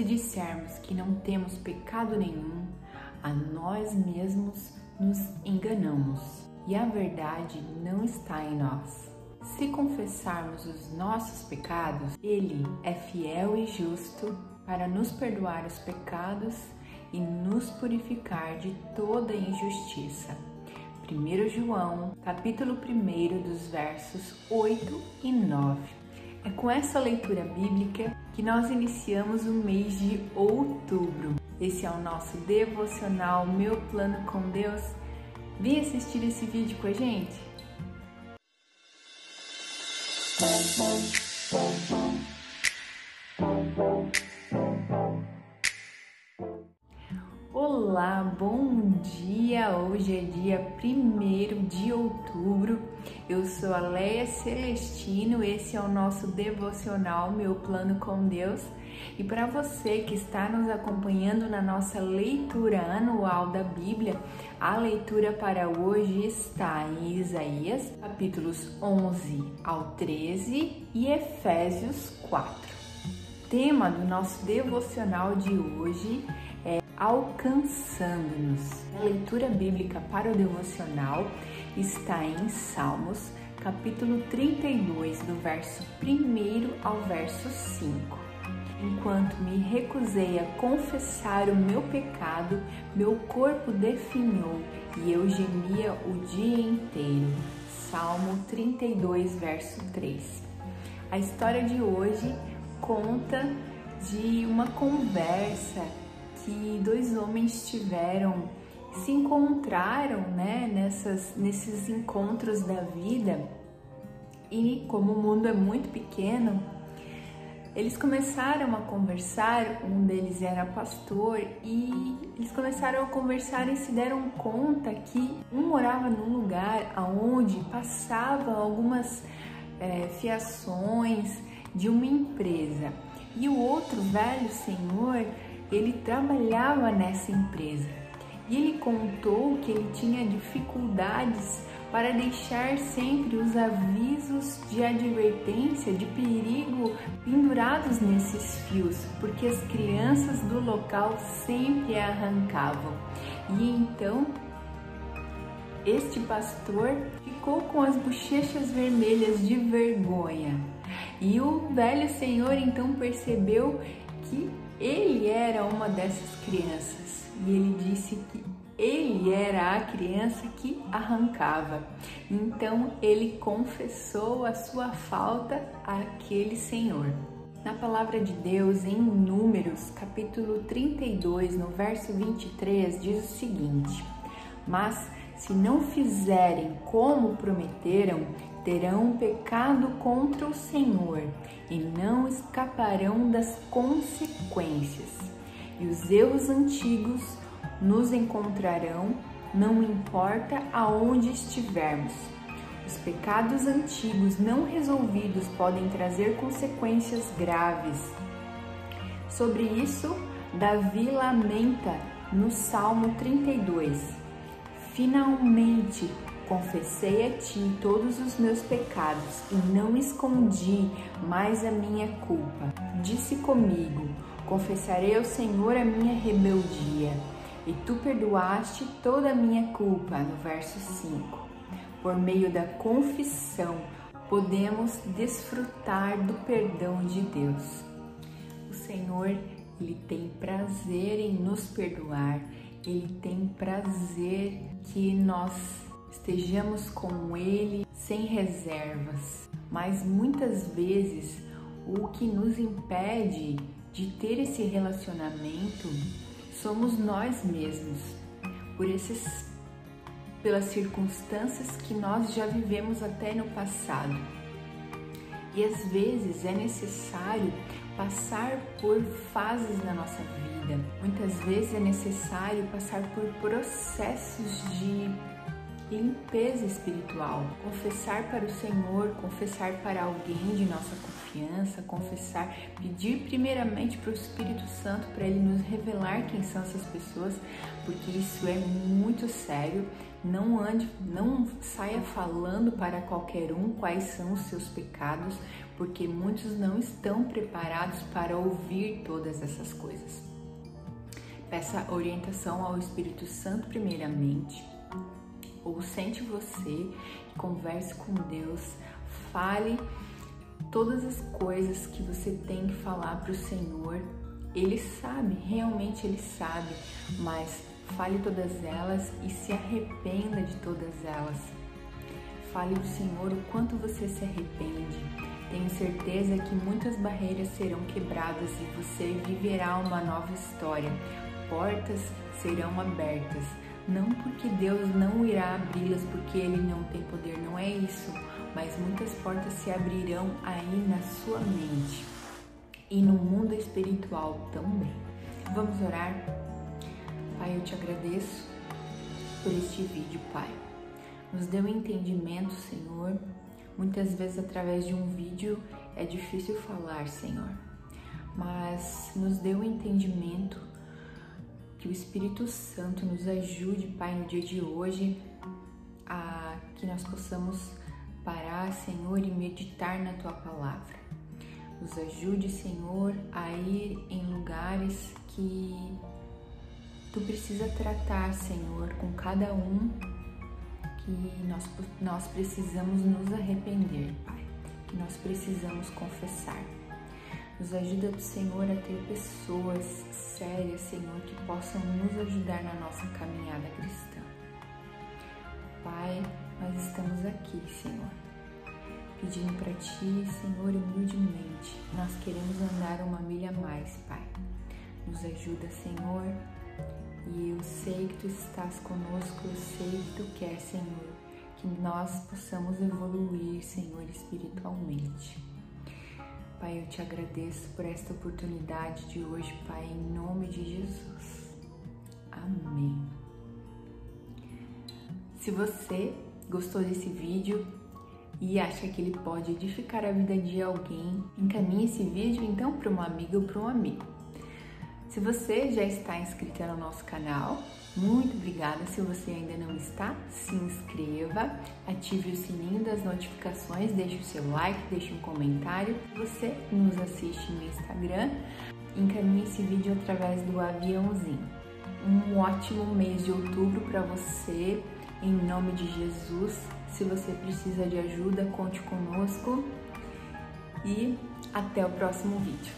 Se dissermos que não temos pecado nenhum, a nós mesmos nos enganamos e a verdade não está em nós. Se confessarmos os nossos pecados, Ele é fiel e justo para nos perdoar os pecados e nos purificar de toda injustiça. 1 João, capítulo 1, dos versos 8 e 9. É com essa leitura bíblica que nós iniciamos o mês de outubro. Esse é o nosso devocional Meu Plano com Deus. Vem assistir esse vídeo com a gente? Olá, bom dia! Hoje é dia 1 de outubro. Eu sou a Leia Celestino, esse é o nosso devocional Meu Plano com Deus. E para você que está nos acompanhando na nossa leitura anual da Bíblia, a leitura para hoje está em Isaías, capítulos 11 ao 13 e Efésios 4. O tema do nosso devocional de hoje é Alcançando-nos. A leitura bíblica para o devocional está em Salmos, capítulo 32, do verso 1 ao verso 5 enquanto me recusei a confessar o meu pecado, meu corpo definhou e eu gemia o dia inteiro. Salmo 32, verso 3. A história de hoje conta de uma conversa que dois homens tiveram, se encontraram, né, nessas, nesses encontros da vida. E como o mundo é muito pequeno, eles começaram a conversar, um deles era pastor, e eles começaram a conversar e se deram conta que um morava num lugar aonde passavam algumas é, fiações de uma empresa. E o outro velho senhor ele trabalhava nessa empresa e ele contou que ele tinha dificuldades para deixar sempre os avisos de advertência de perigo pendurados nesses fios, porque as crianças do local sempre arrancavam. E então este pastor ficou com as bochechas vermelhas de vergonha. E o velho senhor então percebeu que ele era uma dessas crianças. E ele disse que ele era a criança que arrancava. Então ele confessou a sua falta àquele senhor. Na palavra de Deus, em Números, capítulo 32, no verso 23, diz o seguinte: Mas se não fizerem como prometeram, terão pecado contra o Senhor e não escaparão das consequências. E os erros antigos nos encontrarão, não importa aonde estivermos. Os pecados antigos não resolvidos podem trazer consequências graves. Sobre isso, Davi lamenta no Salmo 32. Finalmente confessei a ti todos os meus pecados e não escondi mais a minha culpa. Disse comigo: Confessarei ao Senhor a minha rebeldia e tu perdoaste toda a minha culpa, no verso 5. Por meio da confissão, podemos desfrutar do perdão de Deus. O Senhor, ele tem prazer em nos perdoar, ele tem prazer que nós estejamos com ele sem reservas. Mas muitas vezes o que nos impede de ter esse relacionamento somos nós mesmos, por esses pelas circunstâncias que nós já vivemos até no passado. E às vezes é necessário passar por fases na nossa vida. Muitas vezes é necessário passar por processos de limpeza espiritual, confessar para o Senhor, confessar para alguém de nossa confiança, confessar, pedir primeiramente para o Espírito Santo para ele nos revelar quem são essas pessoas, porque isso é muito sério. Não ande, não saia falando para qualquer um quais são os seus pecados, porque muitos não estão preparados para ouvir todas essas coisas. Peça orientação ao Espírito Santo primeiramente, ou sente você, converse com Deus, fale todas as coisas que você tem que falar para o Senhor. Ele sabe, realmente ele sabe, mas fale todas elas e se arrependa de todas elas. Fale ao Senhor o quanto você se arrepende. Tenho certeza que muitas barreiras serão quebradas e você viverá uma nova história. Portas serão abertas. Não porque Deus não irá abri-las porque Ele não tem poder, não é isso mas muitas portas se abrirão aí na sua mente e no mundo espiritual também. Vamos orar? Pai, eu te agradeço por este vídeo, Pai. Nos deu entendimento, Senhor. Muitas vezes, através de um vídeo, é difícil falar, Senhor, mas nos deu entendimento. Que o Espírito Santo nos ajude, Pai, no dia de hoje, a que nós possamos parar, Senhor, e meditar na tua palavra. Nos ajude, Senhor, a ir em lugares que tu precisa tratar, Senhor, com cada um que nós, nós precisamos nos arrepender, Pai, que nós precisamos confessar. Nos ajuda, Senhor, a ter pessoas sérias, Senhor, que possam nos ajudar na nossa caminhada cristã. Pai, nós estamos aqui, Senhor, pedindo para Ti, Senhor, humildemente. Nós queremos andar uma milha a mais, Pai. Nos ajuda, Senhor, e eu sei que Tu estás conosco, eu sei que Tu quer, Senhor, que nós possamos evoluir, Senhor, espiritualmente. Pai, eu te agradeço por esta oportunidade de hoje, Pai, em nome de Jesus. Se você gostou desse vídeo e acha que ele pode edificar a vida de alguém, encaminhe esse vídeo então para uma amiga ou para um amigo. Se você já está inscrita no nosso canal, muito obrigada. Se você ainda não está, se inscreva, ative o sininho das notificações, deixe o seu like, deixe um comentário. Você nos assiste no Instagram, encaminhe esse vídeo através do aviãozinho. Um ótimo mês de outubro para você em nome de Jesus. Se você precisa de ajuda, conte conosco e até o próximo vídeo.